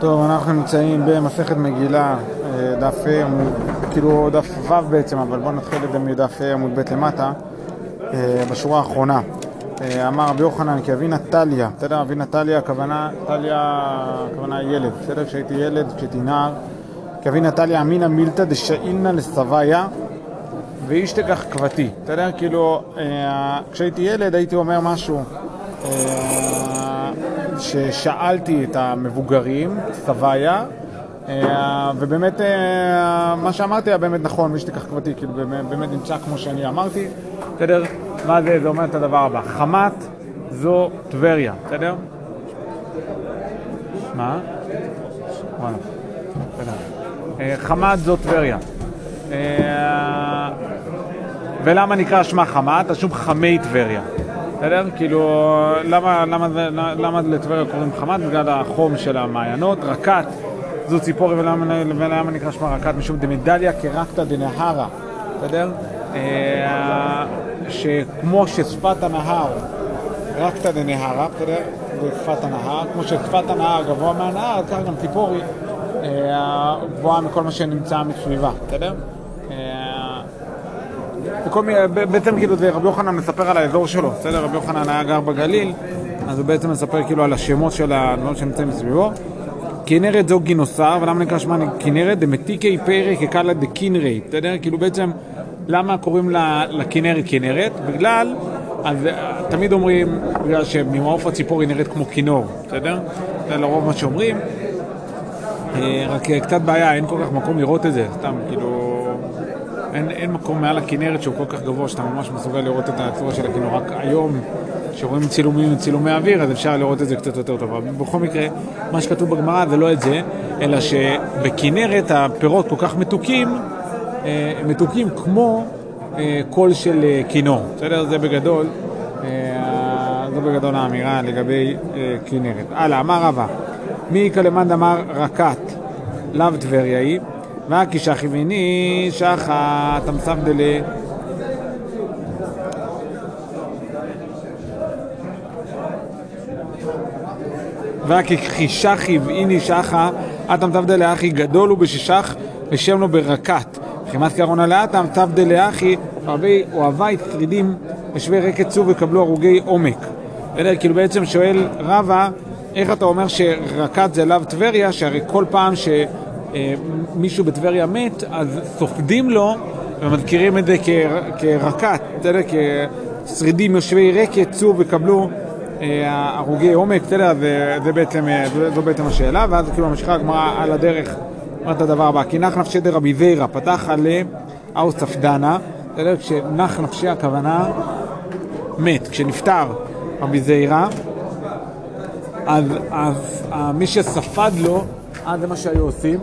טוב, אנחנו נמצאים במסכת מגילה, אה, דף ה', עמוד- כאילו דף ו' בעצם, אבל בואו נתחיל את זה מדף ה' עמוד ב' למטה, אה, בשורה האחרונה. אה, אמר רבי יוחנן כי אבינה טליה, בסדר? אבינה טליה, הכוונה, טליה, הכוונה ילד, בסדר? כשהייתי ילד, כשהייתי נער, כי אבינה טליה אמינא מילתא דשאילנא לסביה ואיש תקח כבתי, בסדר? כאילו, כשהייתי ילד הייתי אומר משהו ששאלתי את המבוגרים, סביה, אה, ובאמת אה, מה שאמרתי היה באמת נכון, מי שתיקח כבתי, כאילו באמת, נמצא כמו שאני אמרתי, בסדר? מה זה? זה אומר את הדבר הבא, חמת זו טבריה, בסדר? מה? וואלה, בסדר. אה, חמת זו טבריה. ולמה נקרא שמה חמת? אז שוב חמי טבריה. בסדר? כאילו, למה, למה, זה- למה לטבריה קוראים חמת? בגלל החום של המעיינות. רקת זו ציפורי, ולמה, ולמה נקרא שמה רקת? משום דמדליה כרקתא דנהרה. בסדר? אה, שכמו ששפת הנהר רקתא דנהרה, בסדר? זה שפת הנהר. כמו ששפת הנהר גבוה מהנהר, כך גם ציפורי אה, גבוהה מכל מה שנמצא מסביבה. בסדר? אה, וכל מיני, ב- בעצם כאילו זה רבי יוחנן מספר על האזור שלו, בסדר? רבי יוחנן היה גר בגליל, אז הוא בעצם מספר כאילו על השמות של הדברים שנמצאים מסביבו. כנרת זו גינוסר, ולמה נקרא שמה כנרת? דמתיקי פרק כקלה דקינרי, בסדר? כאילו בעצם, למה קוראים לכנרת כנרת? בגלל, אז אה, תמיד אומרים, בגלל שממעוף הציפור היא נראית כמו כינור, בסדר? זה לרוב מה שאומרים. אה, רק אה, קצת בעיה, אין כל כך מקום לראות את זה, סתם, כאילו... אין, אין מקום מעל הכנרת שהוא כל כך גבוה שאתה ממש מסוגל לראות את הצורה של הכנור. רק היום, כשרואים צילומים, צילומי אוויר, אז אפשר לראות את זה קצת יותר טוב. אבל בכל מקרה, מה שכתוב בגמרא זה לא את זה, אלא שבכנרת הפירות כל כך מתוקים, אה, מתוקים כמו אה, קול של אה, כינור. בסדר? זה בגדול, אה, זו בגדול האמירה לגבי אה, כנרת. הלאה, אמר רבא, מי יקא למאן דאמר רקת, לאו טבריה היא. והכי שחי ויני שחה תמסף דלה והכי חישחי ואיני שחה אטם תבדלה אחי גדול הוא בששך ושם לו ברקת חימת קרונה לאטם תבדלה אחי הרבה אוהבי שרידים ושווה רקת צור וקבלו הרוגי עומק. כאילו בעצם שואל רבא איך אתה אומר שרקת זה לאו טבריה שהרי כל פעם ש... אה, מישהו בטבריה מת, אז סופדים לו ומזכירים את זה כר- כרקת, בסדר? כשרידים יושבי רקת, צור וקבלו אה, הרוגי עומק, בסדר? זה, בעצם, אה, זו, בעצם השאלה, ואז כאילו ממשיכה הגמרא על הדרך, אומרת את הדבר הבא, כי נח נפשי דרבי זיירא, פתח עלי אאו ספדנה, בסדר? כשנח נפשי הכוונה מת, כשנפטר רבי זיירא, אז, אז אה, מי שספד לו, אז זה מה שהיו עושים.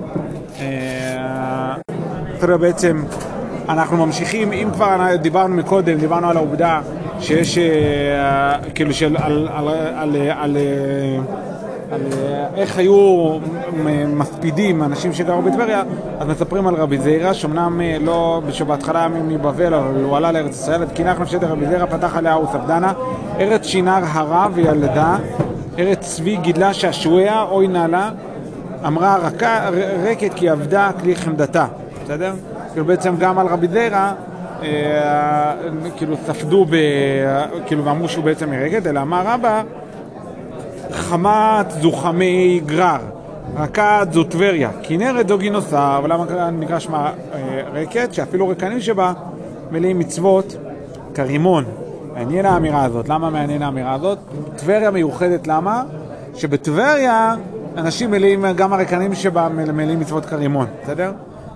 אה, בסדר, בעצם אנחנו ממשיכים, אם כבר דיברנו מקודם, דיברנו על העובדה שיש, אה, כאילו, של, על, על, על, על, אה, על אה, איך היו מספידים אנשים שגרו בטבריה, אז מספרים על רבי זיירא, שאומנם אה, לא, שבהתחלה היה מבבל, אבל הוא עלה לארץ ישראל, אז קינח נפשי דרבי זיירא, פתח עליה אור ספדנה, ארץ שינר הרה וילדה, ארץ צבי גידלה שעשועיה, אוי נעלה, אמרה רקה, ר- רקת כי עבדה כלי חמדתה, בסדר? כאילו בעצם גם על רבי זיירא, אה, כאילו ספדו, ב, כאילו ואמרו שהוא בעצם מרקת, אלא אמר רבא, חמת זו חמי גרר, רקת זו טבריה, כנרת זו גינוסר, ולמה נקרא שמה אה, רקת? שאפילו רקנים שבה מלאים מצוות כרימון. מעניין האמירה הזאת. למה מעניין האמירה הזאת? טבריה מיוחדת למה? שבטבריה אנשים מלאים, גם מל- מלאים מצוות כרימון, בסדר?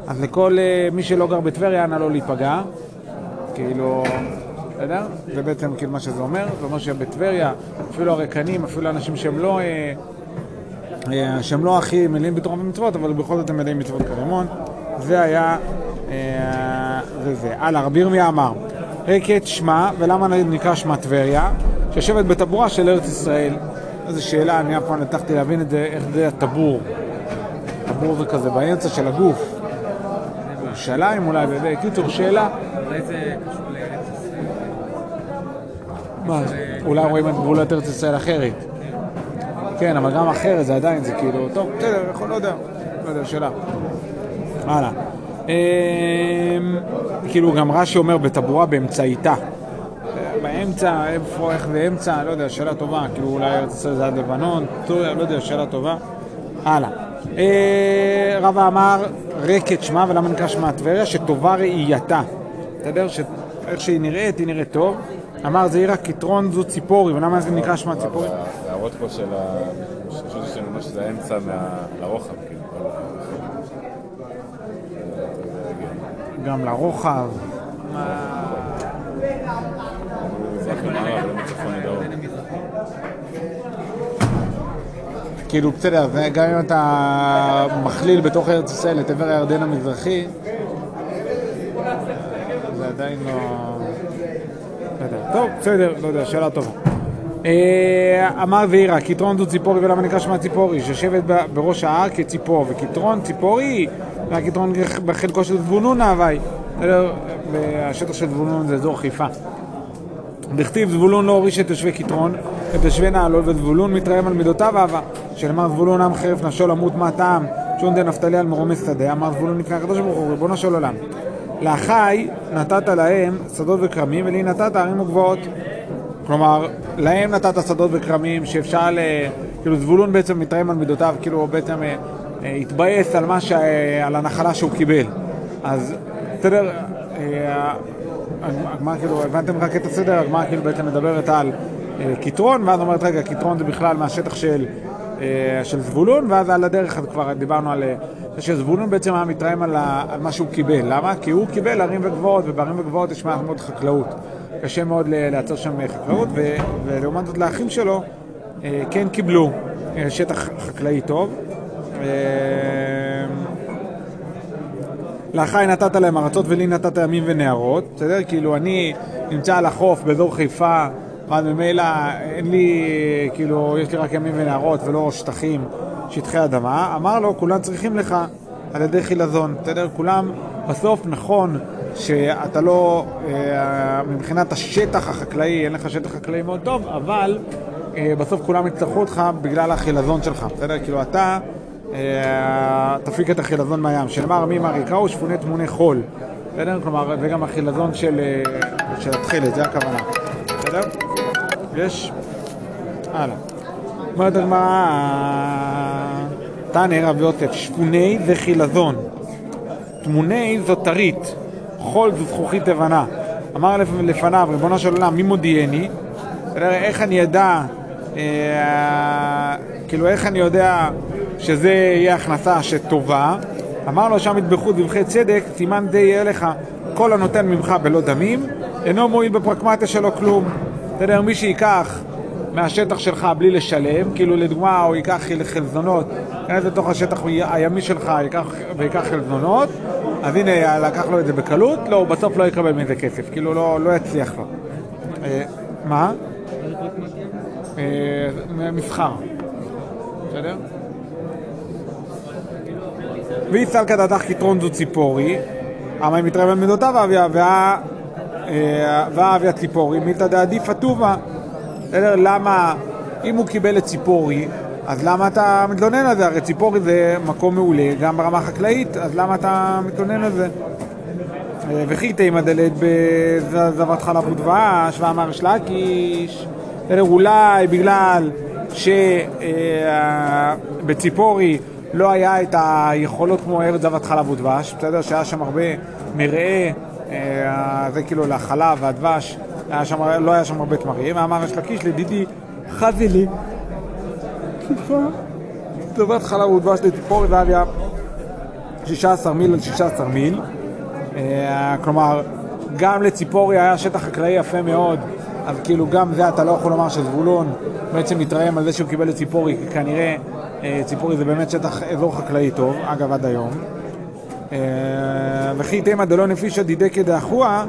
אז לכל אה, מי שלא גר בטבריה, נא לא להיפגע. כאילו, בסדר? זה בעצם כאילו מה שזה אומר. זה אומר שבטבריה, אפילו הרקנים, אפילו אנשים שהם לא... אה, אה, שהם לא הכי מלאים בתורה ומצוות, אבל בכל זאת הם מלאים מצוות כרימון. זה היה... זה זה. הלאה, רבי ירמיה אמר, רקת שמה, ולמה נקרא שמה טבריה? שיושבת בטבורה של ארץ ישראל. איזו שאלה, אני אף פעם לא הצלחתי להבין את זה, איך זה הטבור. טבור זה כזה באמצע של הגוף. ירושלים אולי, בקיצור, שאלה. אולי זה קשור לארץ ישראל. מה, אולי רואים את גבולות ארץ ישראל אחרת. כן, אבל גם אחרת זה עדיין, זה כאילו, טוב, בסדר, יכול, לא יודע, לא יודע, שאלה. הלאה. אמ, כאילו גם רש"י אומר בטבורה באמצעיתה. באמצע, איפה, איך זה אמצע, לא יודע, שאלה טובה, כאילו אולי ארץ ישראל זה עד לבנון, לא יודע, שאלה טובה. הלאה. אה, רבא אמר רקת שמה, ולמה נקרא שמה טבריה? שטובה ראייתה. בסדר? איך שהיא נראית, היא נראית טוב. אמר זה עיר הקטרון זו ציפורי, ולמה זה נקרא שמה ציפורי? ההערות פה של ה... אומר שזה האמצע מה- לרוחב, כאילו. גם לרוחב. מזרח למערב, לא מצפון לדרום. כאילו, בסדר, זה גם אם אתה מכליל בתוך ארץ ישראל את עבר הירדן המזרחי, זה עדיין לא... לא. טוב, בסדר, לא יודע, שאלה טובה. אה, אמר ואירה, קטרון זו ציפורי, ולמה נקרא שמה ציפורי? שיושבת בראש ההר כציפור, וקטרון ציפורי, והקטרון בחלקו של זבולון ההווי. בסדר? והשטח של זבולון זה אזור חיפה. דכתיב זבולון לא הוריש את יושבי קטרון, את יושבי נעלול וזבולון מתרעם על מידותיו אהבה. שנאמר זבולון עם חרף נפשו למות מה טעם, שון דה נפתלי על מרומי שדה, אמר זבולון לפני הקדוש ברוך הוא, ריבונו של עולם. לאחי נתת להם שדות וכרמים, ולי נתת ערים וגבעות. כלומר, להם נתת שדות וכרמים שאפשר ל... כאילו זבולון בעצם מתרעם על מידותיו, כאילו הוא בעצם אה, אה, התבאס על ש... על הנחלה שהוא קיבל. אז בסדר, אה, הגמרא כאילו, הבנתם רק את הסדר, הגמרא כאילו בעצם מדברת על אה, קיטרון, ואז אומרת, רגע, קיטרון זה בכלל מהשטח של, אה, של זבולון, ואז על הדרך אז כבר דיברנו על... אה, שזבולון בעצם היה מתרעם על, על מה שהוא קיבל. למה? כי הוא קיבל ערים וגבעות, ובערים וגבעות יש מעט מאוד חקלאות. קשה מאוד ל- לייצר שם חקלאות, ו, ולעומת זאת לאחים שלו כן קיבלו שטח חקלאי טוב. לאחי נתת להם ארצות ולי נתת ימים ונהרות, בסדר? כאילו אני נמצא על החוף באזור חיפה, ואז ממילא אין לי, כאילו, יש לי רק ימים ונהרות ולא שטחים, שטחי אדמה. אמר לו, כולם צריכים לך על ידי חילזון, בסדר? כולם, בסוף נכון שאתה לא, אה, מבחינת השטח החקלאי, אין לך שטח חקלאי מאוד טוב, אבל אה, בסוף כולם יצטרכו אותך בגלל החילזון שלך, בסדר? כאילו אתה... אה, תפיק את החילזון מהים, שנאמר מי מריקה ושפוני תמוני חול. בסדר? כלומר, זה גם החילזון של, אה, של התכלת, זה הכוונה. בסדר? יש? הלאה. אומרת הגמרא, תנא רבי יוסף, שפוני זה חילזון. תמוני זו טרית, חול זו זכוכית לבנה. אמר לפ- לפניו, ריבונו של עולם, מי מודיעני? איך אני אדע, אה, כאילו איך אני יודע שזה יהיה הכנסה שטובה? אמר לו שם יטבחו דבחי צדק, סימן די יהיה לך כל הנותן ממך בלא דמים, אינו מועיל בפרקמטיה שלו כלום. בסדר? מי שייקח מהשטח שלך בלי לשלם, כאילו לדוגמה הוא ייקח חלזונות, ייכנס לתוך השטח הימי שלך ייקח, ויקח חלזונות, אז הנה לקח לו את זה בקלות, לא, הוא בסוף לא יקבל מזה כסף, כאילו לא, לא יצליח לו. אה, מה? אה, מסחר, בסדר? ואי סלקא דתך כתרון זו ציפורי, אמה מתראה על מידותיו אביה, וה- אה, ואביה ציפורי, מילתא דעדיפא. בסדר? למה, אם הוא קיבל את ציפורי, אז למה אתה מתלונן על זה? הרי ציפורי זה מקום מעולה, גם ברמה החקלאית, אז למה אתה מתלונן על זה? אה, וכי תימא דלת בזבת חלב ודבש, ואמר יש לקיש, בסדר, אולי בגלל שבציפורי לא היה את היכולות כמו ארץ זבת חלב ודבש, בסדר, שהיה שם הרבה מרעה, אה, זה כאילו לחלב והדבש, היה שם, לא היה שם הרבה תמרים, ואמר יש לקיש לדידי חזי לי, זבת חלב ודבש לציפורי ואביה 16 מיל על 16 מיל. אה, כלומר, גם לציפורי היה שטח חקלאי יפה מאוד, אז כאילו גם זה אתה לא יכול לומר שזבולון בעצם מתרעם על זה שהוא קיבל את ציפורי, כי כנראה אה, אה, ציפורי זה באמת שטח, אזור חקלאי טוב, אגב עד היום. אה, וכי תימא דלא נפישא דידקא דאחוה,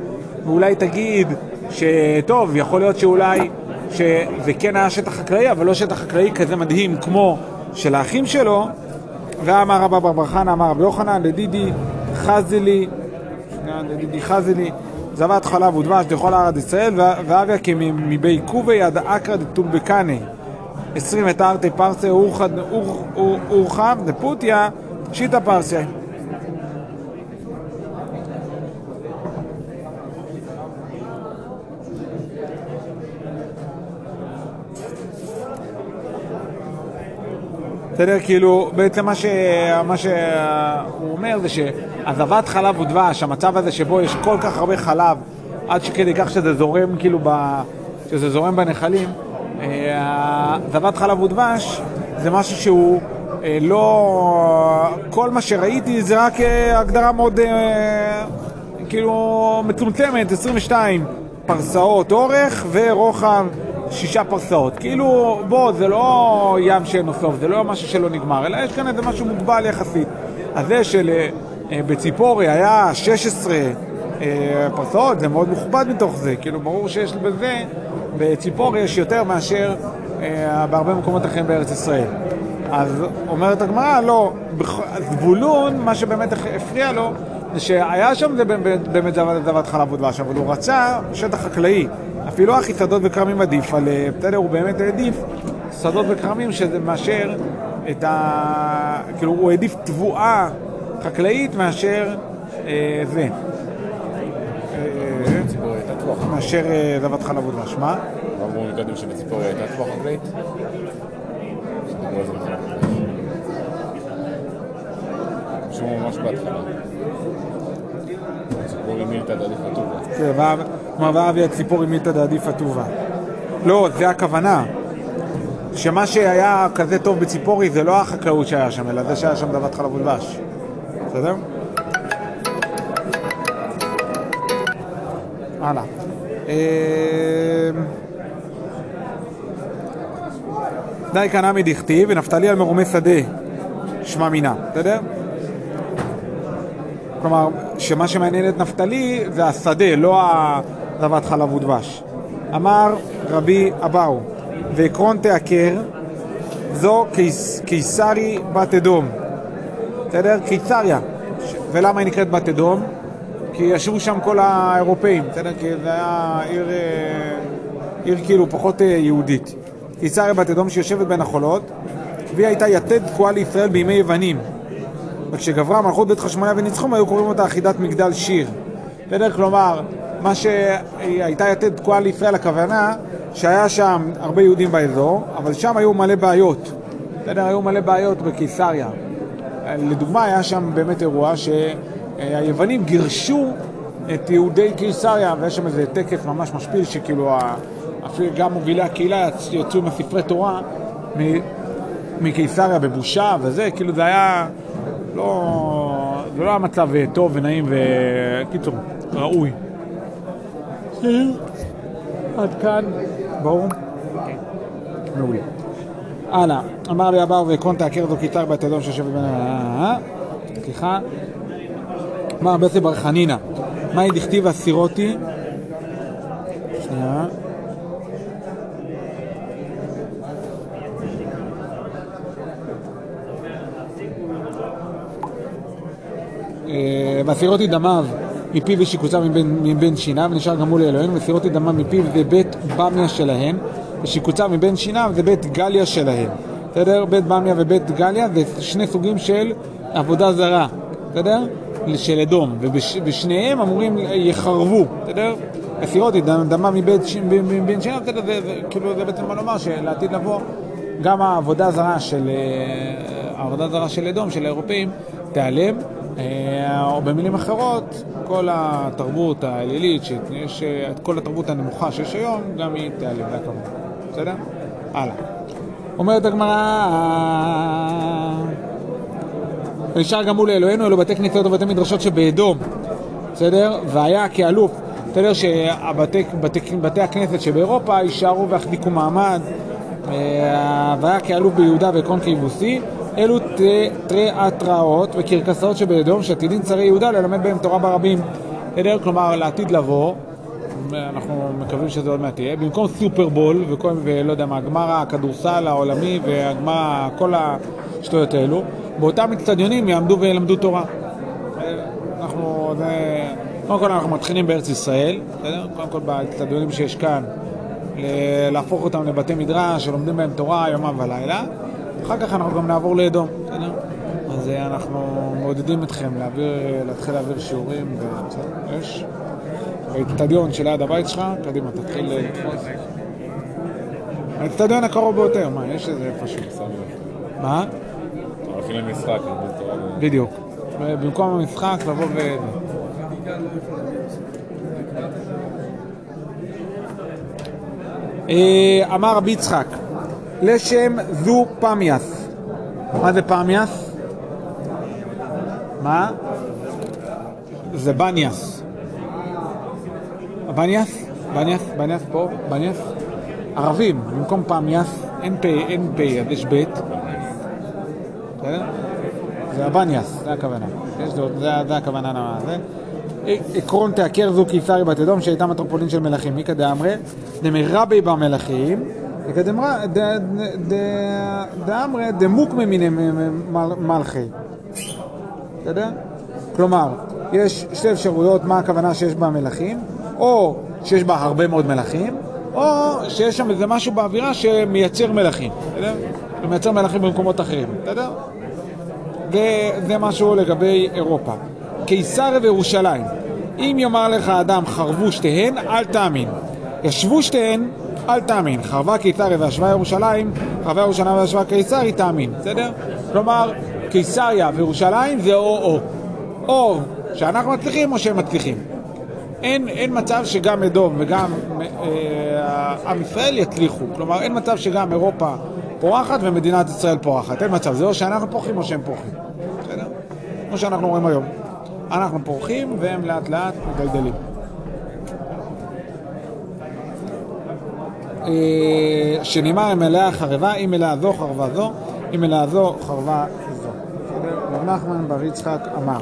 ואולי תגיד שטוב, יכול להיות שאולי שזה כן היה שטח חקלאי, אבל לא שטח חקלאי כזה מדהים כמו של האחים שלו. ואמר רבא בר בר חנא, אמר רבי יוחנן, לדידי חזילי, אה, לדידי חזילי, זבת חלב ודבש דכל ארץ ישראל, ואביה כמבי קובי עד אקרא דטומבקני. עשרים את ארתי פרסה אורחב דפוטיה שיטה פרסה. בסדר? כאילו, בעצם מה, ש... מה שהוא אומר זה שעזבת חלב ודבש, המצב הזה שבו יש כל כך הרבה חלב, עד שכדי כך שזה זורם, כאילו, ב... שזה זורם בנחלים, אה, עזבת חלב ודבש זה משהו שהוא אה, לא... כל מה שראיתי זה רק אה, הגדרה מאוד אה, כאילו מצומצמת, 22 פרסאות אורך ורוחב שישה פרסאות. כאילו, בוא, זה לא ים שאין לו סוף, זה לא משהו שלא נגמר, אלא יש כאן איזה משהו מוגבל יחסית. אז זה שבציפורי היה 16 אה, פרסאות, זה מאוד מכובד מתוך זה. כאילו, ברור שיש בזה, בציפורי יש יותר מאשר אה, בהרבה מקומות אחרים בארץ ישראל. אז אומרת הגמרא, לא, זבולון, מה שבאמת הפריע לו, זה שהיה שם זה באמת זבת חלב ודבש, אבל הוא רצה שטח חקלאי. אפילו אחי שדות וכרמים עדיף על, אה, בסדר, הוא באמת העדיף שדות וכרמים שזה מאשר את ה... כאילו, הוא העדיף תבואה חקלאית מאשר אה, זה. מאשר אה, זבת חלב ודבש. מה? לא אמרו מקודם שבציפורי הייתה טבוח חקלאית? רשום ממש בהתחלה. ציפורי מילתא דעדיפא טובה. כן, ואב- כלומר, ואבי הציפורי מילתא דעדיפא טובה. לא, זה הכוונה. שמה שהיה כזה טוב בציפורי זה לא החקלאות שהיה שם, אלא זה שהיה שם דבת חלב ודבש. בסדר? הלאה. אמ, די קנמי דכתיב, ונפתלי על מרומי שדה, שמע מינה, בסדר? כלומר, שמה שמעניין את נפתלי זה השדה, לא זבת חלב ודבש. אמר רבי אבאו, ועקרון תעקר, זו קיס, קיסרי בת אדום. בסדר? קיסריה. ולמה היא נקראת בת אדום? כי ישבו שם כל האירופאים, בסדר? כי זה היה עיר, אה, עיר כאילו פחות אה, יהודית. קיסריה בת אדום שיושבת בין החולות, והיא הייתה יתד תקועה לישראל בימי יוונים. וכשגברה מלכות בית חשמונאי וניצחום היו קוראים אותה אחידת מגדל שיר. בסדר? כלומר, מה שהייתה יתד תקועה לישראל, הכוונה שהיה שם הרבה יהודים באזור, אבל שם היו מלא בעיות. בסדר? היו מלא בעיות בקיסריה. לדוגמה, היה שם באמת אירוע שהיוונים גירשו את יהודי קיסריה, ויש שם איזה טקס ממש משפיל, שכאילו אפילו גם מובילי הקהילה יצ- יצאו עם ספרי תורה מקיסריה בבושה וזה, כאילו זה היה לא... זה לא היה מצב אה, טוב ונעים וקיצור, ראוי. עד כאן, ברור? מעולה. הלאה, אמר לי ועקרון תעקר זו קיצר בת אדום שיושב בין ה... סליחה. אמר בסי בר חנינא, מהי דכתיב הסירותי? שנייה. אה, והסירותי דמיו מפיו ושיקוציו מבין, שיניו ונשאר גמול לאלוהינו וסירותי דמיו מפיו זה בית במיה שלהם ושיקוציו מבין שיניו זה בית גליה שלהם בסדר? בית במיה ובית גליה זה שני סוגים של עבודה זרה בסדר? של אדום ובשניהם אמורים יחרבו בסדר? הסירותי דמה מבית שיניו בסדר? זה, כאילו זה בעצם מה לומר שלעתיד לבוא גם העבודה הזרה של אה, העבודה הזרה של אדום, של האירופאים, תיעלם, אה, או במילים אחרות, כל התרבות האלילית, שיש, אה, כל התרבות הנמוכה שיש היום, גם היא תיעלם, זה הכוונה. בסדר? הלאה. אומרת הגמרא, ונשאר גם מול אלוהינו, אלו בתי כנסיות ובתי מדרשות שבאדום, בסדר? והיה כאלוף, בסדר שהבתי בתי, בתי הכנסת שבאירופה יישארו ויחזיקו מעמד, אה, והיה כאלוף ביהודה ועקרון כיבוסי, אלו תרי התראות וקרקסאות שבאדום, שעתידין צרי יהודה ללמד בהם תורה ברבים. בסדר? כלומר, לעתיד לבוא, אנחנו מקווים שזה עוד מעט יהיה, במקום סופרבול וכל, ולא יודע מה, גמר הכדורסל העולמי והגמר, כל השטויות האלו, באותם אצטדיונים יעמדו וילמדו תורה. אנחנו, זה... קודם כל אנחנו מתחילים בארץ ישראל, בסדר? קודם כל באצטדיונים שיש כאן להפוך אותם לבתי מדרש שלומדים בהם תורה יומם ולילה. אחר כך אנחנו גם נעבור לאדום, בסדר? אז אה, אנחנו מעודדים אתכם להעביר, להתחיל להעביר שיעורים, ו- יש באצטדיון שליד הבית שלך, קדימה, תתחיל אה, לתפוס. האצטדיון הקרוב ביותר, מה, יש איזה איפשהו. מה? תורה. ו- בדיוק. במקום המשחק לבוא ו... אה, אמר רבי יצחק, לשם זו פמיאס. מה זה פמיאס? מה? זה בניאס. בניאס? בניאס? בניאס פה? בניאס? ערבים, במקום פמיאס, אין פ', אין פ', אז יש ב'. בסדר? זה הבניאס, זה הכוונה. זה, הכוונה למה זה. עקרון תעקר זו קיסרי בת אדום שהייתה מטרופולין של מלכים. מיקא דאמרי, דמרבי במלכים, דאמרי דמוקמי מיני מלכי. בסדר? כלומר, יש שתי אפשרויות מה הכוונה שיש בה מלכים, או שיש בה הרבה מאוד מלכים, או שיש שם איזה משהו באווירה שמייצר מלכים, בסדר? ומייצר מלכים במקומות אחרים, בסדר? וזה משהו לגבי אירופה. קיסריה וירושלים. אם יאמר לך אדם חרבו שתיהן, אל תאמין. ישבו שתיהן, אל תאמין. חרבה קיסריה וישבה ירושלים, חרבה ירושלים וישבה קיסריה, תאמין. בסדר? כלומר, קיסריה וירושלים זה או-או. או שאנחנו מצליחים או שהם מצליחים. אין, אין מצב שגם אדום וגם אה, עם ישראל יצליחו. כלומר, אין מצב שגם אירופה פורחת ומדינת ישראל פורחת. אין מצב. זה או שאנחנו פורחים או שהם פורחים. בסדר? כמו שאנחנו רואים היום. אנחנו פורחים והם לאט לאט מגלגלים. אה, שנאמר אם מלאה חרבה, אם מלאה זו חרבה זו, אם מלאה זו חרבה זו. רב נחמן בר יצחק אמר,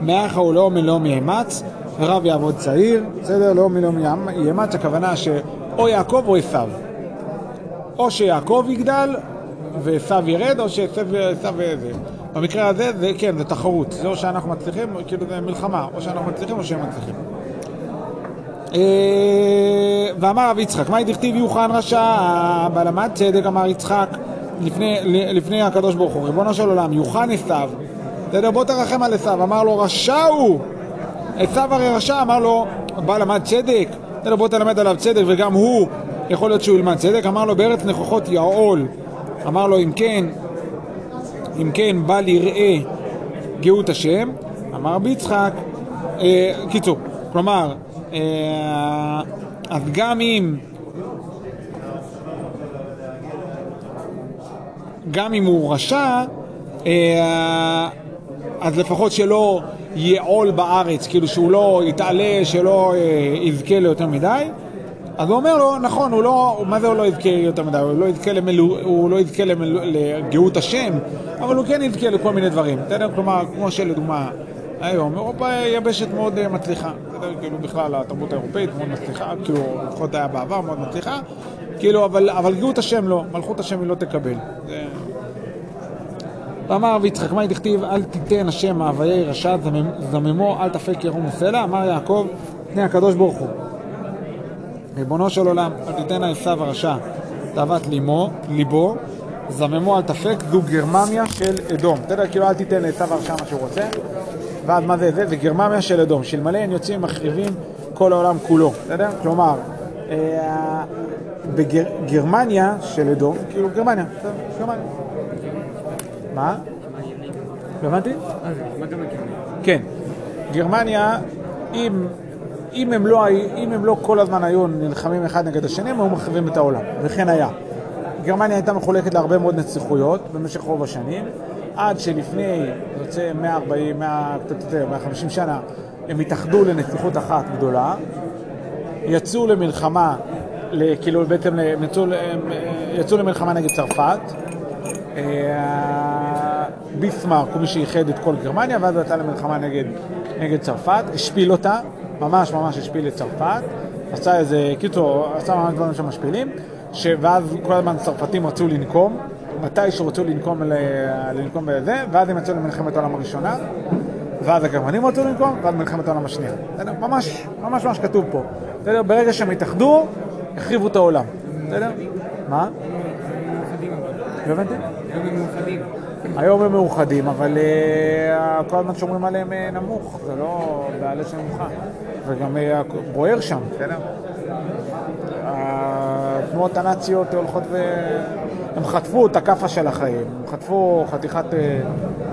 מאחה הוא לא מלאום יאמץ, ורב יעבוד צעיר, בסדר? לא מלאום יאמץ, הכוונה שאו יעקב או עשיו. או שיעקב יגדל ועשיו ירד, או שעשיו זה. במקרה הזה, זה כן, זה תחרות. זה או שאנחנו מצליחים, כאילו זה מלחמה, או שאנחנו מצליחים או שהם מצליחים. אה, ואמר רב יצחק, מה דכתיב יוחנן רשע, בלמד צדק אמר יצחק לפני, לפני הקדוש ברוך הוא, ריבונו של עולם, יוחנן עשיו, בסדר, בוא תרחם על עשיו, אמר לו רשע הוא, עשיו הרי רשע, אמר לו, בא למד צדק, בסדר, בוא תלמד עליו צדק, וגם הוא, יכול להיות שהוא ילמד צדק, אמר לו בארץ נכוחות יעול, אמר לו אם כן, אם כן בל יראה גאות השם, אמר רבי יצחק, אה, קיצור, כלומר, אה, אז גם אם גם אם הוא רשע, אה, אז לפחות שלא יעול בארץ, כאילו שהוא לא יתעלה, שלא אה, יזכה ליותר מדי. אז הוא אומר לו, נכון, הוא לא, מה זה הוא לא יזכה יותר מדי? הוא לא יזכה, למלו, הוא לא יזכה למלו, לגאות השם, אבל הוא כן יזכה לכל מיני דברים. בסדר? כלומר, כמו שלדוגמה, היום אירופה יבשת מאוד אה, מצליחה. בסדר? כאילו בכלל התרבות האירופאית מאוד מצליחה, כאילו לפחות היה בעבר מאוד מצליחה, כאילו, אבל, אבל גאות השם לא, מלכות השם היא לא תקבל. ואמר רבי יצחק, מה דכתיב, אל תיתן השם מאוויי רשע זממו, אל תפק ירום וסלע, אמר יעקב, פני הקדוש ברוך הוא. ריבונו של עולם, אל תיתן עשיו הרשע תאוות לימו, ליבו, זממו אל תפק, זו גרממיה של אדום. בסדר? כאילו אל תיתן לעשיו הרשע מה שהוא רוצה, ואז מה זה? זה, זה גרממיה של אדום. שאלמלא הם יוצאים מחריבים כל העולם כולו. בסדר? כלומר, אה, בגרמניה של אדום, כאילו גרמניה, בסדר? גרמניה. מה? לא הבנתי? כן. גרמניה, אם, אם, הם לא, אם הם לא כל הזמן היו נלחמים אחד נגד השני, הם היו מחריבים את העולם, וכן היה. גרמניה הייתה מחולקת להרבה מאוד נסיכויות במשך רוב השנים, עד שלפני, יוצא 140, 100, קצת יותר, 150 שנה, הם התאחדו לנסיכות אחת גדולה, יצאו למלחמה, כאילו בעצם יצאו, הם יצאו למלחמה נגד צרפת, ביסמרק הוא מי שאיחד את כל גרמניה, ואז הוא יצא למלחמה נגד, נגד צרפת, השפיל אותה, ממש ממש השפיל את צרפת, עשה איזה, קיצור, עשה ממש דברים שמשפילים, ואז כל הזמן צרפתים רצו לנקום, מתי שרצו לנקום, לנקום בזה, ואז הם יצאו למלחמת העולם הראשונה, ואז הגרמנים רצו לנקום, ואז מלחמת העולם השנייה. ממש, ממש ממש כתוב פה. ברגע שהם התאחדו, החריבו את העולם. בסדר? מה? מאוחדים אבל. לא הבנתי? היום הם מאוחדים. אבל אה, כל הזמן שומרים עליהם אה, נמוך, זה לא בעלה של נמוכה. וגם אה, בוער שם, בסדר? התנועות הנאציות הולכות ו... הם חטפו את הכאפה של החיים, הם חטפו חתיכת...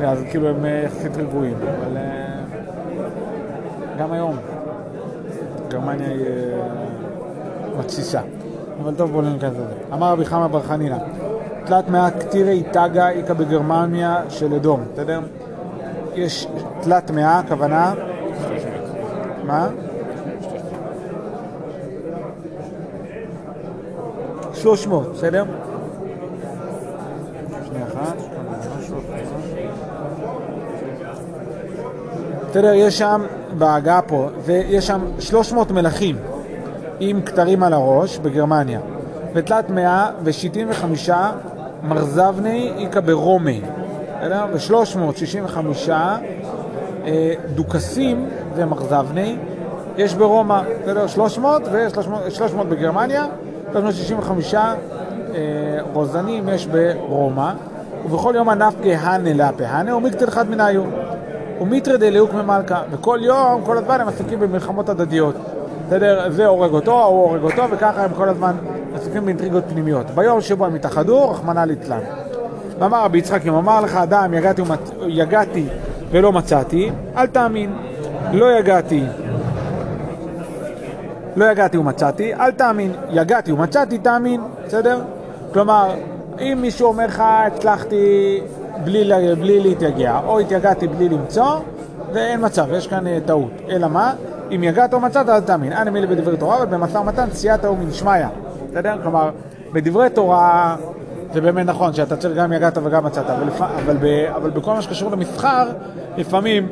אז כאילו הם יחסית רגועים, אבל גם היום גרמניה היא מתסיסה. אבל טוב, בואו ניכנס לזה. אמר רבי חמא בר חנינא, תלת מאה קטירי תגה איכא בגרמניה של אדום, בסדר? יש תלת מאה, הכוונה... מה? שלוש מאות, בסדר? שנייה אחת. בסדר, יש שם, בהגעה פה, ויש שם 300 מלכים עם כתרים על הראש בגרמניה, ותלת מאה ושיטין וחמישה מרזבני איכא ברומי, בסדר? ו-365 אה, דוכסים ומרזבני יש ברומא, בסדר? 300 ו-300 בגרמניה, 365 אה, רוזנים יש ברומא, ובכל יום ענף גהנה לאפהנה ומקטל אחד מנהיו. ומיטרי דליוק ממלכה, וכל יום, כל הזמן הם עסוקים במלחמות הדדיות. בסדר? זה הורג אותו, ההוא הורג אותו, וככה הם כל הזמן עסוקים באינטריגות פנימיות. ביום שבו הם התאחדו, רחמנא ליצלן. ואמר רבי יצחק, אם אמר לך אדם, יגעתי, ומצ... יגעתי ולא מצאתי, אל תאמין. לא יגעתי, לא יגעתי ומצאתי, אל תאמין. יגעתי ומצאתי, תאמין, בסדר? כלומר, אם מישהו אומר לך, הצלחתי בלי, בלי להתייגע, או התייגעתי בלי למצוא, ואין מצב, יש כאן אה, טעות. אלא מה? אם יגעת או מצאת, אל תאמין. אנא מילי בדברי תורה, ובמשא ומתן סייעתא ומשמיא. בסדר? כלומר, בדברי תורה זה באמת נכון שאתה צריך גם יגעת וגם מצאת, אבל. אבל, ב... אבל בכל מה שקשור למסחר, לפעמים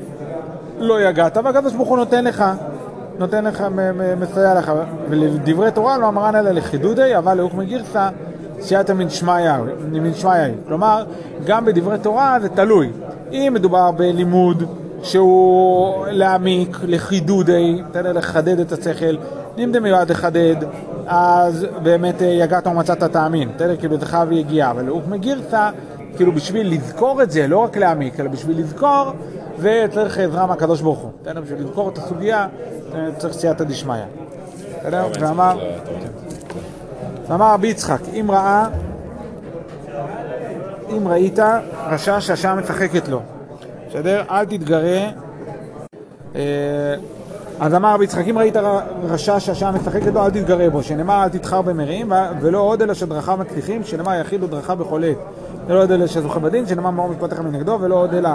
לא יגעת, והקדוש ברוך הוא נותן לך, נותן לך, מסייע לך. ולדברי תורה לא אמרן אלא לחידודי, אבל לאוקמי גרסא, סייעתא מן שמיא. כלומר, גם בדברי תורה זה תלוי. אם מדובר בלימוד שהוא להעמיק, לחידודי, לחדד את השכל, אם זה מיועד לחדד, אז באמת אה, יגעת ומצאת תאמין, בסדר? כאילו זה חייב יגיעה, אבל אוקמי גרסא, כאילו בשביל לזכור את זה, לא רק להעמיק, אלא בשביל לזכור, וצריך עזרה מהקדוש ברוך הוא, בסדר? בשביל לזכור את הסוגיה, אה, צריך סייעתא דשמיא. בסדר? ואמר... ואמר רבי יצחק, אם ראה, אם ראית רשע שהשעה משחקת לו, בסדר? אל תתגרה. אז אמר רבי יצחק, אם ראית רשע שהשעה משחקת לו, אל תתגרה בו, שנאמר אל תתחר במריעים, ו- ולא עוד אלא שדרכיו מצליחים, שנאמר יחיד ודרכיו בכל עת. ולא עוד אלא שזוכה בדין, שנאמר מאור משפטיך מנגדו, ולא עוד אלא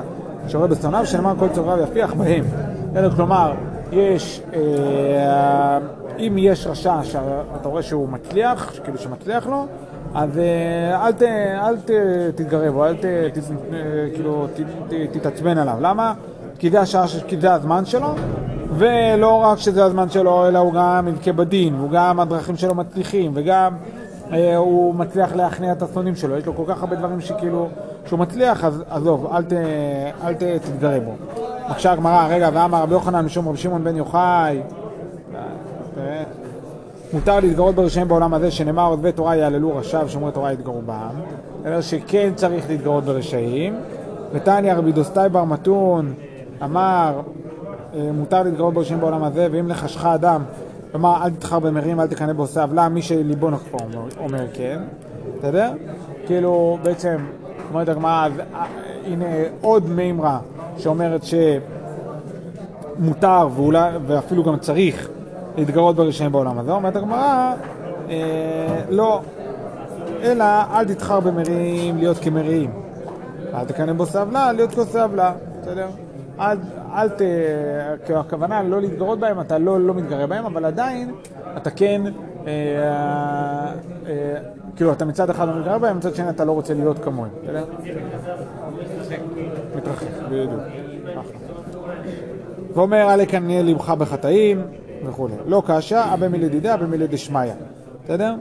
שרואה בשונאיו, שנאמר כל צוריו יפיח בהם. בסדר? כלומר, יש, אה, אם יש רשע שאתה רואה שהוא מצליח, כאילו שמצליח לו, אז אה, אל, ת, אל ת, תתגרה בו, אל ת, ת, אה, כאילו, ת, ת, תתעצבן עליו. למה? כי זה, השעה, כי זה הזמן שלו, ולא רק שזה הזמן שלו, אלא הוא גם יבכה בדין, והוא גם הדרכים שלו מצליחים, וגם אה, הוא מצליח להכניע את השונאים שלו. יש לו כל כך הרבה דברים שכאילו, שהוא מצליח, אז עזוב, אל, ת, אל ת, תתגרה בו. בבקשה הגמרא, רגע, ואמר רבי יוחנן משום רבי שמעון בן יוחאי, מותר להתגרות ברשעים בעולם הזה, שנאמר עוזבי תורה יעללו רשע ושומרי תורה יתגרו בעם. אלא שכן צריך להתגרות ברשעים. ותניא רבי דוסטאי בר מתון אמר, מותר להתגרות ברשעים בעולם הזה, ואם לחשך אדם, כלומר אל תתחר במרים, אל תקנא בעושה עוולה, מי שליבו נקפו אומר, כן, בסדר? כאילו בעצם, אומרת הגמרא, אז, אה, הנה עוד מימרה שאומרת שמותר ואולי, ואפילו גם צריך להתגרות ברשעים בעולם הזה. אומרת הגמרא, אה, לא, אלא אל תתחר במרים להיות כמרים. אל תקנא בעושה עוולה, להיות כעושה עוולה, בסדר? אל, אל ת... הכוונה לא להתגרות בהם, אתה לא, לא מתגרה בהם, אבל עדיין אתה כן, אה, אה, כאילו אתה מצד אחד לא מתגרה בהם, מצד שני אתה לא רוצה להיות כמוהם? מתרחק, בדיוק. ואומר, אל יקנא לבך בחטאים וכולי. לא קשה, אבא מלדידי, אבא מלדשמיא. בסדר?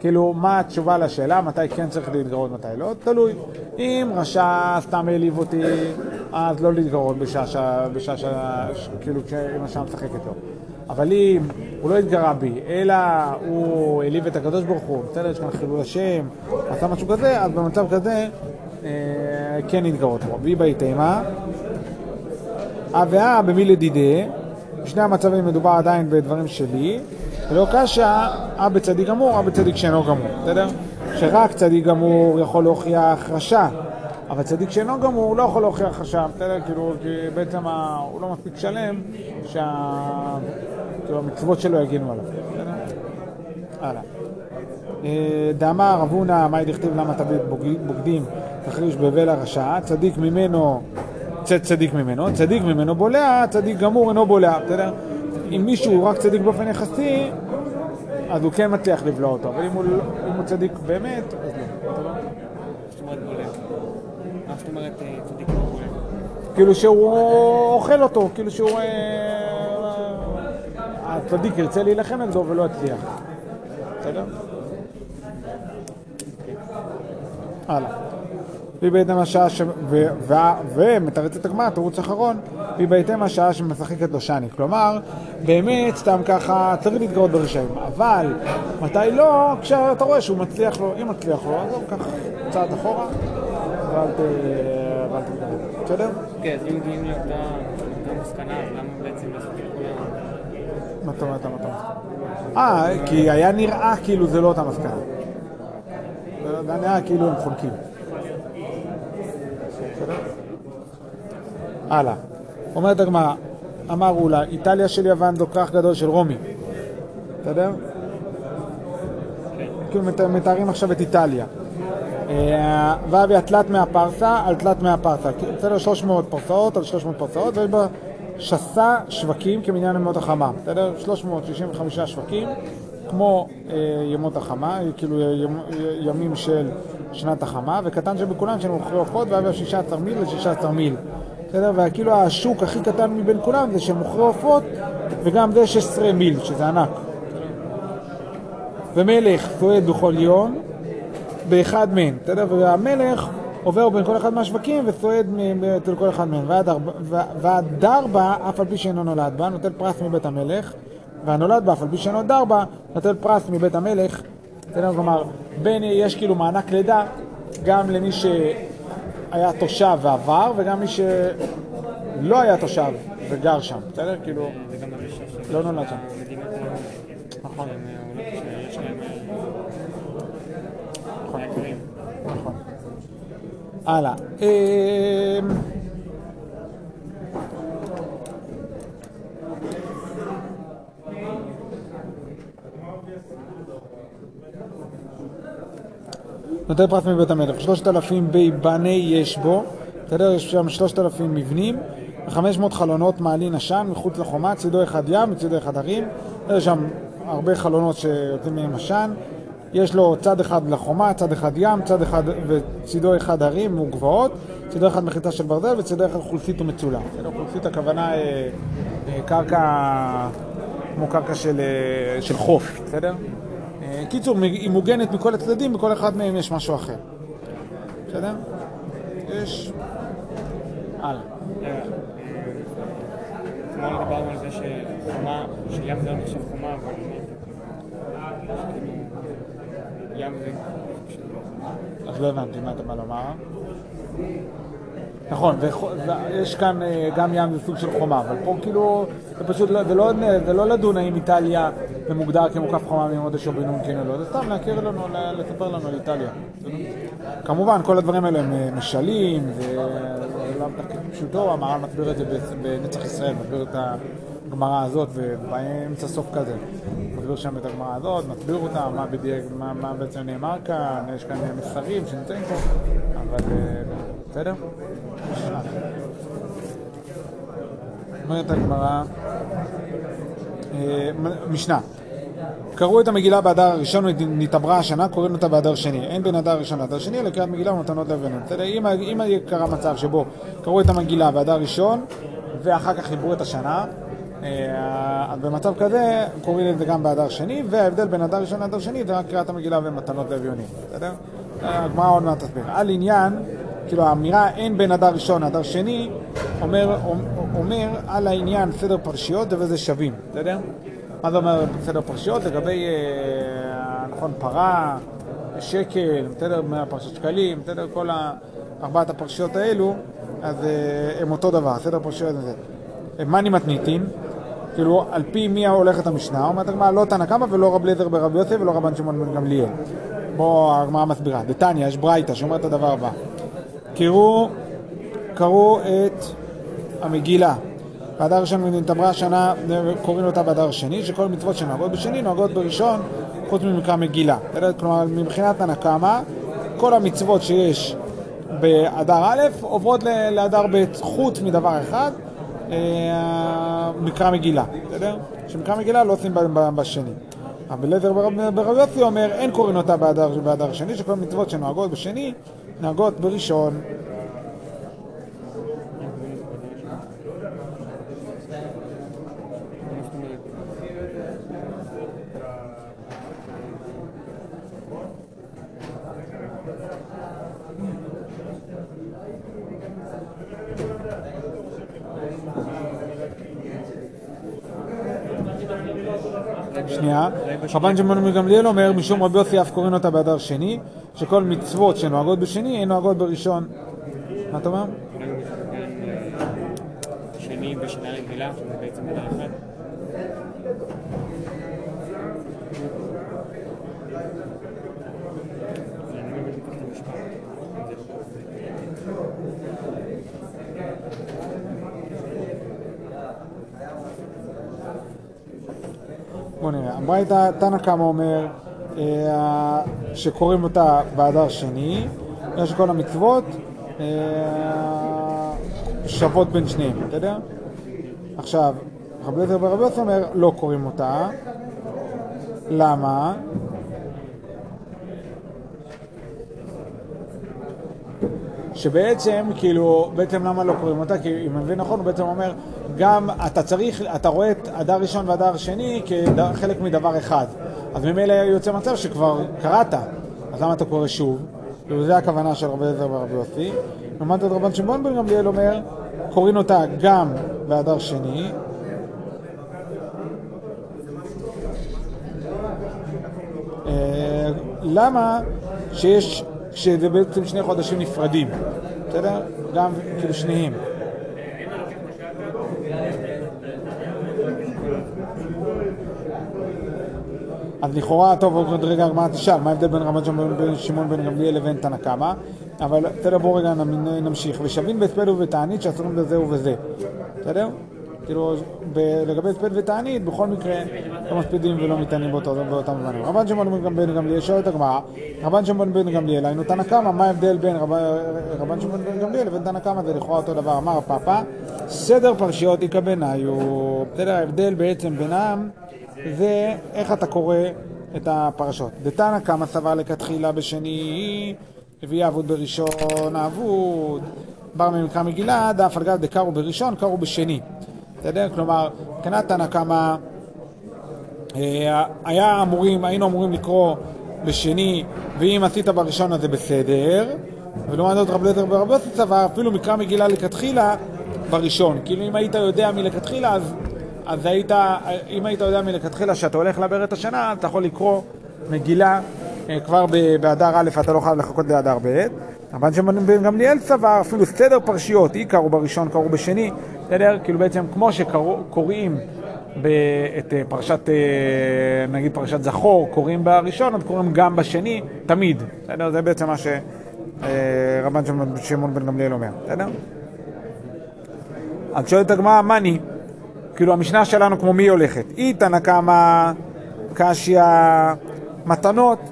כאילו, מה התשובה לשאלה, מתי כן צריך להתגרות, מתי לא? תלוי. אם רשע סתם העליב אותי, אז לא להתגרות בשעה ש... בשעה ש... כאילו, כשאם השעה משחקת לו. אבל אם הוא לא התגרה בי, אלא הוא העליב את הקדוש ברוך הוא, בסדר, יש כאן חילול השם, עשה משהו כזה, אז במצב כזה אה, כן להתגרות בו. והיא בהתאמה. אה ואה במי לדידי, בשני המצבים מדובר עדיין בדברים שלי, ולא קשה, אה בצדיק גמור, אה בצדיק שאינו גמור, בסדר? שרק צדיק גמור יכול להוכיח רשע, אבל צדיק שאינו גמור לא יכול להוכיח רשע, בסדר? כאילו, כי בעצם. הוא לא מספיק שלם שהמצוות שלו יגינו עליו? הלאה. אה, דאמר רב הונא, מאי דכתיב למה תביט בוגדים תחריש בבל הרשע, צדיק ממנו, צדיק ממנו, צדיק ממנו בולע, צדיק גמור אינו בולע, בסדר? אם מישהו הוא רק צדיק באופן יחסי, אז הוא כן מצליח לבלוע אותו, אבל אם הוא, לא- הוא צדיק באמת, אז לא. זאת אומרת אה, צדיק לא בולט? כאילו שהוא אוכל אותו, כאילו שהוא... אה, הצדיק ירצה להילחם נגדו ולא יצליח. בסדר? הלאה. והיא בהתאם השעה ש... ו... ו... ומתרצת הגמרא, תירוץ אחרון, והיא בהתאם השעה שמשחקת לו שני. כלומר, באמת, סתם ככה, צריך להתגרות ברשעים. אבל, מתי לא? כשאתה רואה שהוא מצליח לו, אם מצליח לו, אז הוא ככה צעד אחורה, ואל ת... ואל תתגרות. בסדר? כן, אז אם מגיעים לאותה מסקנה, אז למה בעצם לעשות את כל ה... מה אתה אומר, אתה אתה אומר? אה, כי היה נראה כאילו זה לא אותה מסקנה. זה נראה כאילו הם חולקים. בסדר? הלאה. אומרת הגמרא, אמר אולה, איטליה של יוון זו כרך גדול של רומי. בסדר? כאילו מת- מתארים עכשיו את איטליה. אה, ואבי התלת מהפרסה על תלת מהפרסה. בסדר? 300 פרסאות על 300 פרסאות, ויש בה שסה שווקים כמניין ימות החמה. בסדר? 365 שווקים, כמו אה, ימות החמה, כאילו ימ, ימים של שנת החמה, וקטן שבכולם של מוכרי עופות, ואבי 16 מיל ל-16 מיל. בסדר? וכאילו השוק הכי קטן מבין כולם זה של מוכרי עופות, וגם זה 16 מיל, שזה ענק. ומלך צועד בכל יום באחד מהם, בסדר? והמלך עובר בין כל אחד מהשווקים וצועד מ- אצל כל אחד מהם. והדר בה, אף על פי שאינו נולד בה, נוטל פרס מבית המלך, והנולד בה, אף על פי שאינו דר בה, נוטל פרס מבית המלך. בסדר? כלומר, בין, יש כאילו מענק לידה גם למי שהיה תושב ועבר, וגם מי שלא היה תושב וגר שם, בסדר? כאילו, לא נולד שם. נכון. שהם, אה, עולות שיש להם נכון. אה, יקרים. נכון. הלאה. אמ, נותן פרס מבית המלך, שלושת אלפים בני יש בו, בסדר? יש שם שלושת אלפים מבנים, וחמש מאות חלונות מעלין עשן מחוץ לחומה, צידו אחד ים וצידו אחד הרים, יש שם הרבה חלונות שיוצאים מהם עשן, יש לו צד אחד לחומה, צד אחד ים, צד אחד וצידו אחד הרים וגבעות, צידו אחד מחיצה של ברזל וצידו אחד חולפית ומצולה. בסדר? חולפית הכוונה אה, אה, קרקע, כמו קרקע של, אה, של חוף, בסדר? קיצור, היא מוגנת מכל הצדדים, בכל אחד מהם יש משהו אחר. בסדר? יש... הלאה. אה, אתמול דיברנו על זה שחומה, שים זה לא נחשב חומה, אבל ים. אז לא הבנתי מה אתה בא לומר. נכון, ויש כאן אה, גם ים זה סוג של חומה, אבל פה כאילו, זה פשוט, לא- זה לא, זה לא לדון האם איטליה זה מוגדר כמוקף חומה מימות אשר בינון כן או לא, זה סתם להכיר לנו, לספר לנו על איטליה. כמובן, כל הדברים האלה הם אה, משלים, זה לא מתפקיד פשוטו, המהר"ל מסביר את זה בנצח ישראל, מסביר את הגמרא הזאת, ובאמצע סוף כזה. מסביר שם את הגמרא הזאת, מסביר אותה, מה בדיוק, מה, מה בעצם נאמר כאן, יש כאן מסרים שנמצאים פה, אבל אה, בסדר? אומרת הגמרא, אה, משנה, קראו את המגילה באדר הראשון ונתעברה השנה, קוראים אותה באדר שני. אין בין אדר ראשון לאדר שני, אלא קריאת מגילה ומתנות לבנים. בסדר? אם, אם קרה מצב שבו קראו את המגילה באדר ראשון, ואחר כך חיברו את השנה, במצב כזה קוראים את זה גם באדר שני, וההבדל בין אדר ראשון לאדר שני זה רק קריאת המגילה ומתנות לאביונים. בסדר? אה, הגמרא עוד מעט תסביר. על עניין כאילו האמירה אין בין הדר ראשון להדר שני, אומר, אומר על העניין סדר פרשיות וזה שווים, בסדר? מה זה אומר סדר פרשיות? לגבי, אה, נכון, פרה, שקל, בסדר, פרשת שקלים, בסדר, כל ארבעת הפרשיות האלו, אז אה, הם אותו דבר, סדר פרשיות וזה. מאני מתניתין, כאילו, על פי מי הולכת המשנה? אומרת הגמרא, לא תנא קמא ולא רב לזר ברב יוסף ולא רבן שמעון בן גמליאל. בואו הגמרא מסבירה. דתניא, יש ברייתא שאומרת את הדבר הבא. קראו, קראו את המגילה. באדר ראשון נתעברה השנה, קוראים אותה באדר שני, שכל מצוות שנוהגות בשני נוהגות בראשון, חוץ ממקרא מגילה. כלומר, מבחינת תנא קמא, כל המצוות שיש באדר א' עוברות לאדר ב', חוץ מדבר אחד, מקרא מגילה, בסדר? שמקרא מגילה לא עושים בשני. אבל לזר ברב יוסי אומר, אין קוראים אותה באדר שני, שכל המצוות שנוהגות בשני, נוהגות בראשון. שנייה, רבן שמעון מגמליאל אומר, משום רבי יוסי אף קוראים אותה באדר שני, שכל מצוות שנוהגות בשני, הן נוהגות בראשון. מה אתה אומר? שני בשנה רגילה, שזה בעצם אדר אחד. תנא קמא אומר אה, שקוראים אותה באדר שני, יש כל המצוות אה, שוות בין שניהם, בסדר? עכשיו, רבי אליעזר ורבי יוסי אומר לא קוראים אותה, למה? שבעצם, כאילו, בעצם למה לא קוראים אותה? כי אם אני מבין נכון, הוא בעצם אומר, גם אתה צריך, אתה רואה את הדר ראשון והדר שני כחלק מדבר אחד. אז ממילא יוצא מצב שכבר קראת, אז למה אתה קורא שוב? זה הכוונה של רבי אליעזר ורבי יוסי. לעומת זאת רבן שמעון בן גמליאל אומר, קוראים אותה גם בהדר שני. אה, למה שיש, שזה בעצם שני חודשים נפרדים, בסדר? גם כאילו שניהם. אז לכאורה, טוב, עוד רגע הגמרא תשאל, מה ההבדל בין רמת שמעון בן גמליאל לבין תנא קמא? אבל בסדר, בואו רגע נמשיך. ושבין בהספד ובתענית שאסורים בזה ובזה. בסדר? כאילו, לגבי הספד ותענית, בכל מקרה לא מספידים ולא מתענים באותם זמנים. רבן שמעון בן גמליאל שואל את הגמרא, רבן שמעון בן גמליאל, היינו תנא קמא, מה ההבדל בין רבן שמעון בן גמליאל לבין תנא קמא? זה לכאורה אותו דבר. אמר הפאפא, סדר פרשיות איכא בניו. בסדר, ההבדל בעצם בינם זה איך אתה קורא את הפרשות. דתנא קמא סבר לכתחילה בשני, הביא אבוד בראשון אבוד, בר ממקרא מגילה, דף על גב דקרו בראשון, קרו בשני. בסדר? כלומר, מבחינת תנא קמא, אה, היה אמורים, היינו אמורים לקרוא בשני, ואם עשית בראשון אז זה בסדר, ולעומת זאת רב לזר ורב יוסי סבר, אפילו מקרא מגילה לכתחילה בראשון. כאילו אם היית יודע מלכתחילה, אז, אז היית, אם היית יודע מלכתחילה שאתה הולך לעבר השנה, אתה יכול לקרוא מגילה כבר באדר א', אתה לא חייב לחכות לאדר ב'. רבן שמעון בן גמליאל סבר, אפילו סדר פרשיות, אי קראו בראשון, קראו בשני, בסדר? כאילו בעצם כמו שקוראים את אה, פרשת, אה, נגיד פרשת זכור, קוראים בראשון, אז קוראים גם בשני, תמיד, בסדר? זה בעצם מה שרבן שמעון בן גמליאל אומר, בסדר? אז שואלת הגמרא, מה אני? כאילו המשנה שלנו כמו מי הולכת? אי תנא קמא קשיא מתנות,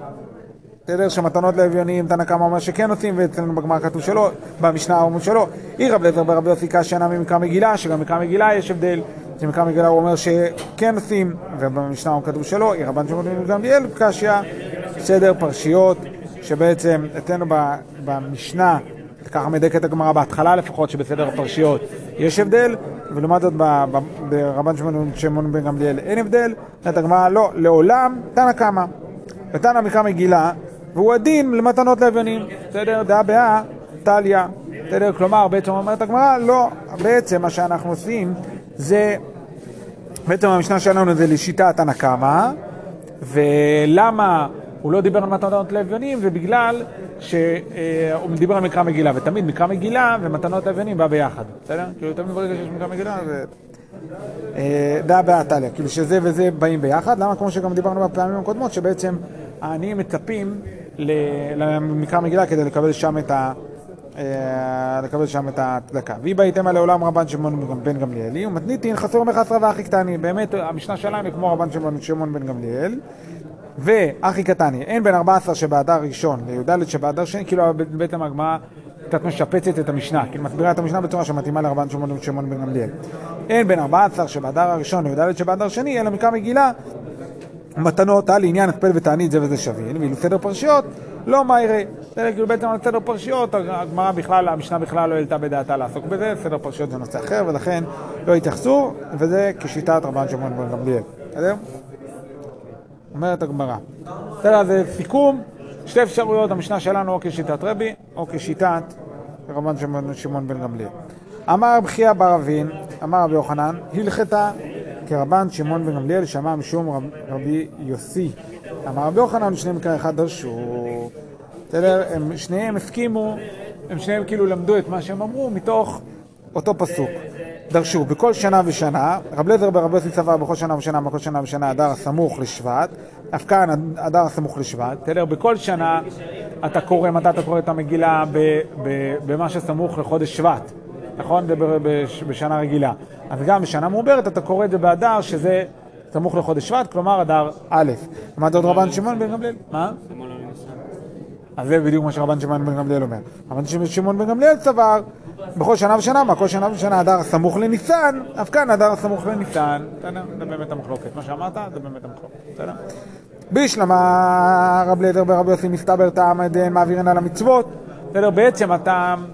בסדר? שמתנות לאביונים, תנא קמא אומר שכן עושים, ואצלנו בגמרא כתוב שלא, במשנה אומרים שלא. אי רב לזר ברבי יוסי קשיא נמי מקרא מגילה, שגם מקרא מגילה יש הבדל. במקרא מגילה הוא אומר שכן עושים, ובמשנה הוא כתוב שלא. אי רבן שמעון בן גמליאל קשיא, סדר פרשיות, שבעצם אצלנו במשנה, ככה מדקת הגמרא בהתחלה לפחות, שבסדר הפרשיות יש הבדל, ולעומת זאת ברבן שמעון בן גמליאל אין הבדל, אומרת הגמרא לא, לעולם תנא קמא. ותנא מקרא מגילה, והוא הדין למתנות לאביונים, בסדר? דעה באה, טליה. בסדר? כלומר, בעצם אומרת הגמרא, לא, בעצם מה שאנחנו עושים זה, בעצם המשנה שלנו זה לשיטת הנקמה, ולמה הוא לא דיבר על מתנות לאביונים? זה בגלל שהוא דיבר על מקרא מגילה, ותמיד מקרא מגילה ומתנות לאביונים בא ביחד, בסדר? כאילו תמיד ברגע שיש מקרא מגילה זה... דעה בעתליה, כאילו שזה וזה באים ביחד, למה? כמו שגם דיברנו בפעמים הקודמות, שבעצם העניים מצפים למקרא מגילה כדי לקבל שם את ה... לקבל שם את הצדקה. והיא בהיתם על לעולם רבן שמעון בן גמליאלי, ומתניתין חסר מחסרה ואחי קטני. באמת, המשנה שלהם היא כמו רבן שמעון בן גמליאל. ואחי קטני, אין בין 14 שבאדר ראשון לי"ד שבאדר שני, כאילו בעצם הגמרא קצת משפצת את המשנה, כאילו מסבירה את המשנה בצורה שמתאימה לרבן שמעון בן גמליאל. אין בין 14 שבאדר הראשון לי"ד שבאדר שני, אלא מקרא מגילה מתנות על עניין התפל ותענית זה וזה שווין, ואילו סדר פרשיות לא מה יראה. זה כאילו בעצם על סדר פרשיות, הגמרא בכלל, המשנה בכלל לא העלתה בדעתה לעסוק בזה, סדר פרשיות זה נושא אחר, ולכן לא התייחסו, וזה כשיטת רבן שמעון בן גמליאל. בסדר? אומרת הגמרא. בסדר, זה סיכום, שתי אפשרויות, המשנה שלנו או כשיטת רבי, או כשיטת רבן שמעון בן גמליאל. אמר בחייא בר אבין, אמר רבי יוחנן, הלכתה כרבן שמעון בן גמליאל שמע משום רב, רבי יוסי. אמר רבי יוחנן, שני מקרא אחד דרשו. בסדר, הם שניהם הסכימו, הם שניהם כאילו למדו את מה שהם אמרו מתוך אותו פסוק. דרשו, בכל שנה ושנה, רב לזר ברבי יוסי סבר בכל שנה ושנה, בכל שנה ושנה, אדר הסמוך לשבט, אף כאן אדר הסמוך לשבט, בסדר? בכל שנה אתה קורא, מתי אתה קורא את המגילה במה שסמוך לחודש שבט, נכון? זה בשנה רגילה. אז גם בשנה מעוברת אתה קורא את זה באדר, שזה סמוך לחודש שבט, כלומר אדר א'. זה עוד רבן שמעון בן גמליאל? מה? אז זה בדיוק מה שרבן שמעון בן גמליאל אומר. רבן שמעון בן גמליאל סבר, בכל שנה ושנה, מה כל שנה ושנה אדר סמוך לניסן, אף כאן אדר סמוך לניסן. זה באמת המחלוקת. מה שאמרת, זה באמת המחלוקת. בישלמה רב לזר ברבי יוסי מסתבר טעם דין מעבירן על המצוות. בסדר? בעצם הטעם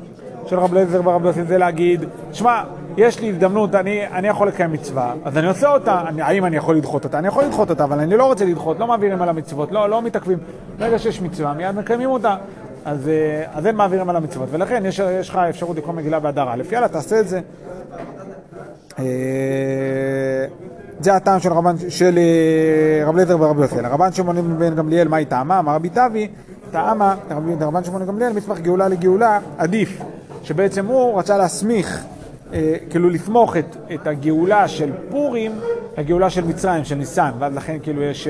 של רב לזר ברבי יוסי זה להגיד, שמע, יש לי הזדמנות, אני, אני יכול לקיים מצווה, אז אני עושה אותה, אני, האם אני יכול לדחות אותה? אני יכול לדחות אותה, אבל אני לא רוצה לדחות, לא מעבירים על המצוות, לא, לא מתעכבים. ברגע שיש מצווה, מיד מקיימים אותה. אז, אז אין מעבירים על המצוות, ולכן יש, יש לך אפשרות לקרוא מגילה באדר א', יאללה, תעשה את זה. זה הטעם של, רבן, של רב לזר ורבי יוסי. רבן שמעון בן גמליאל, מה היא טעמה? אמר רבי טבי, טעמה, רבן שמעון בן גמליאל, מצווח גאולה לגאולה, עדיף. שבעצם הוא רצה להסמיך כאילו לסמוך את, את הגאולה של פורים לגאולה של מצרים, של ניסן, ואז לכן כאילו יש,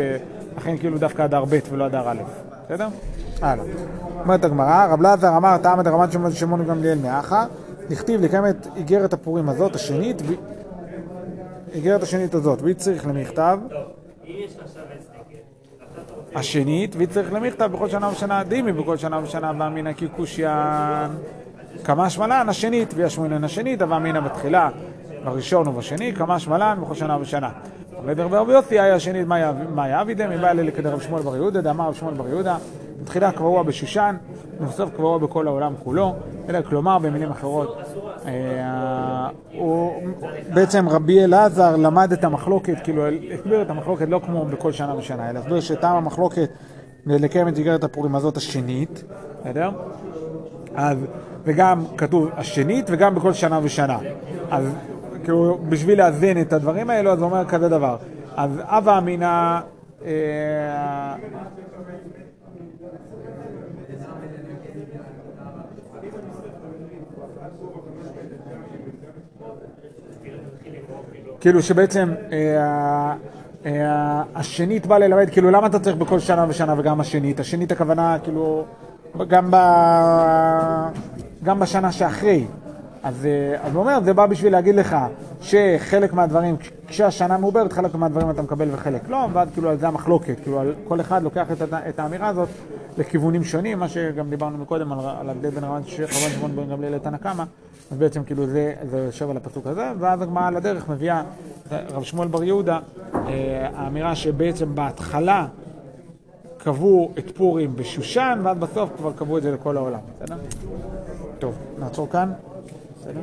לכן כאילו דווקא אדר ב' ולא אדר א', בסדר? הלאה. אומרת הגמרא, רב לזר אמר טעם את רבן שמעון גמליאל מאחה, נכתיב לקיים את איגרת הפורים הזאת, השנית, איגרת השנית הזאת, והיא צריך למכתב השנית, והיא צריך למכתב בכל שנה ושנה דימי, בכל שנה ושנה ואמינא כקושיין כמה שמלן השנית, וישמעינן השנית, אבל אמינא בתחילה, בראשון ובשני, כמה שמלן בכל שנה ושנה. רבי ברבי יוסי היה השנית, מה יעבידם? אם בא אלה לכדי רב שמואל בר יהודה, דאמר רב שמואל בר יהודה, בתחילה קבוע בשושן, ובסוף קבוע בכל העולם כולו, אלא כלומר, במילים אחרות, הוא בעצם רבי אלעזר למד את המחלוקת, כאילו הסביר את המחלוקת לא כמו בכל שנה ושנה, אלא הסביר שטעם המחלוקת לקיים את איגרת הפורים הזאת השנית, בסדר? אז, וגם כתוב השנית וגם בכל שנה ושנה. אז כאילו, בשביל לאזן את הדברים האלו, אז הוא אומר כזה דבר. אז אבא אמינא... אה, כאילו שבעצם אה, אה, השנית בא ללמד, כאילו למה אתה צריך בכל שנה ושנה וגם השנית? השנית הכוונה כאילו גם, ב... גם בשנה שאחרי. אז, אז הוא אומר, זה בא בשביל להגיד לך שחלק מהדברים, כשהשנה מעוברת, חלק מהדברים אתה מקבל וחלק לא, ואז כאילו על זה המחלוקת, כאילו על כל אחד לוקח את, את האמירה הזאת לכיוונים שונים, מה שגם דיברנו מקודם על, על ההבדל בין רבן שמעון בן גמליאל לתנא קמא, אז בעצם כאילו זה, זה יושב על הפסוק הזה, ואז הגמרא על הדרך מביאה רב שמואל בר יהודה, האמירה שבעצם בהתחלה קבעו את פורים בשושן, ואז בסוף כבר קבעו את זה לכל העולם, בסדר? טוב, נעצור כאן. בסדר?